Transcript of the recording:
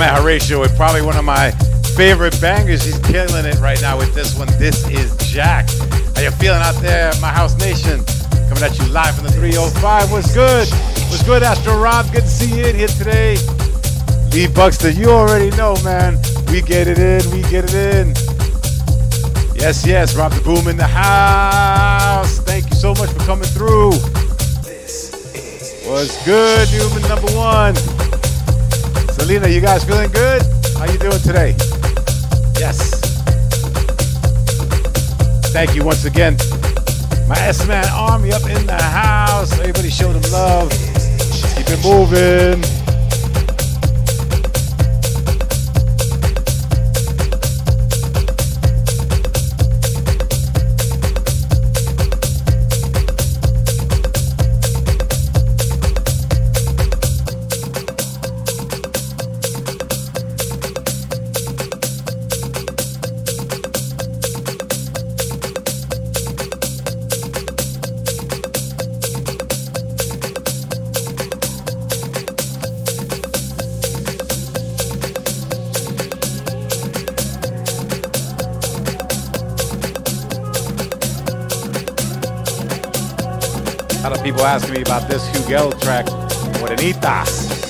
man Horatio with probably one of my favorite bangers. He's killing it right now with this one. This is Jack. How you feeling out there, my house nation? Coming at you live from the 305. What's good? What's good, Astro Rob? Good to see you in here today. Lee Buxton, you already know, man. We get it in, we get it in. Yes, yes, Rob the Boom in the house. Thank you so much for coming through. What's good, Newman number one? Selena, you guys feeling good? How you doing today? Yes. Thank you once again. My S-Man Army up in the house. Everybody show them love. Keep it moving. A lot of people asking me about this Hugel track, Morenita.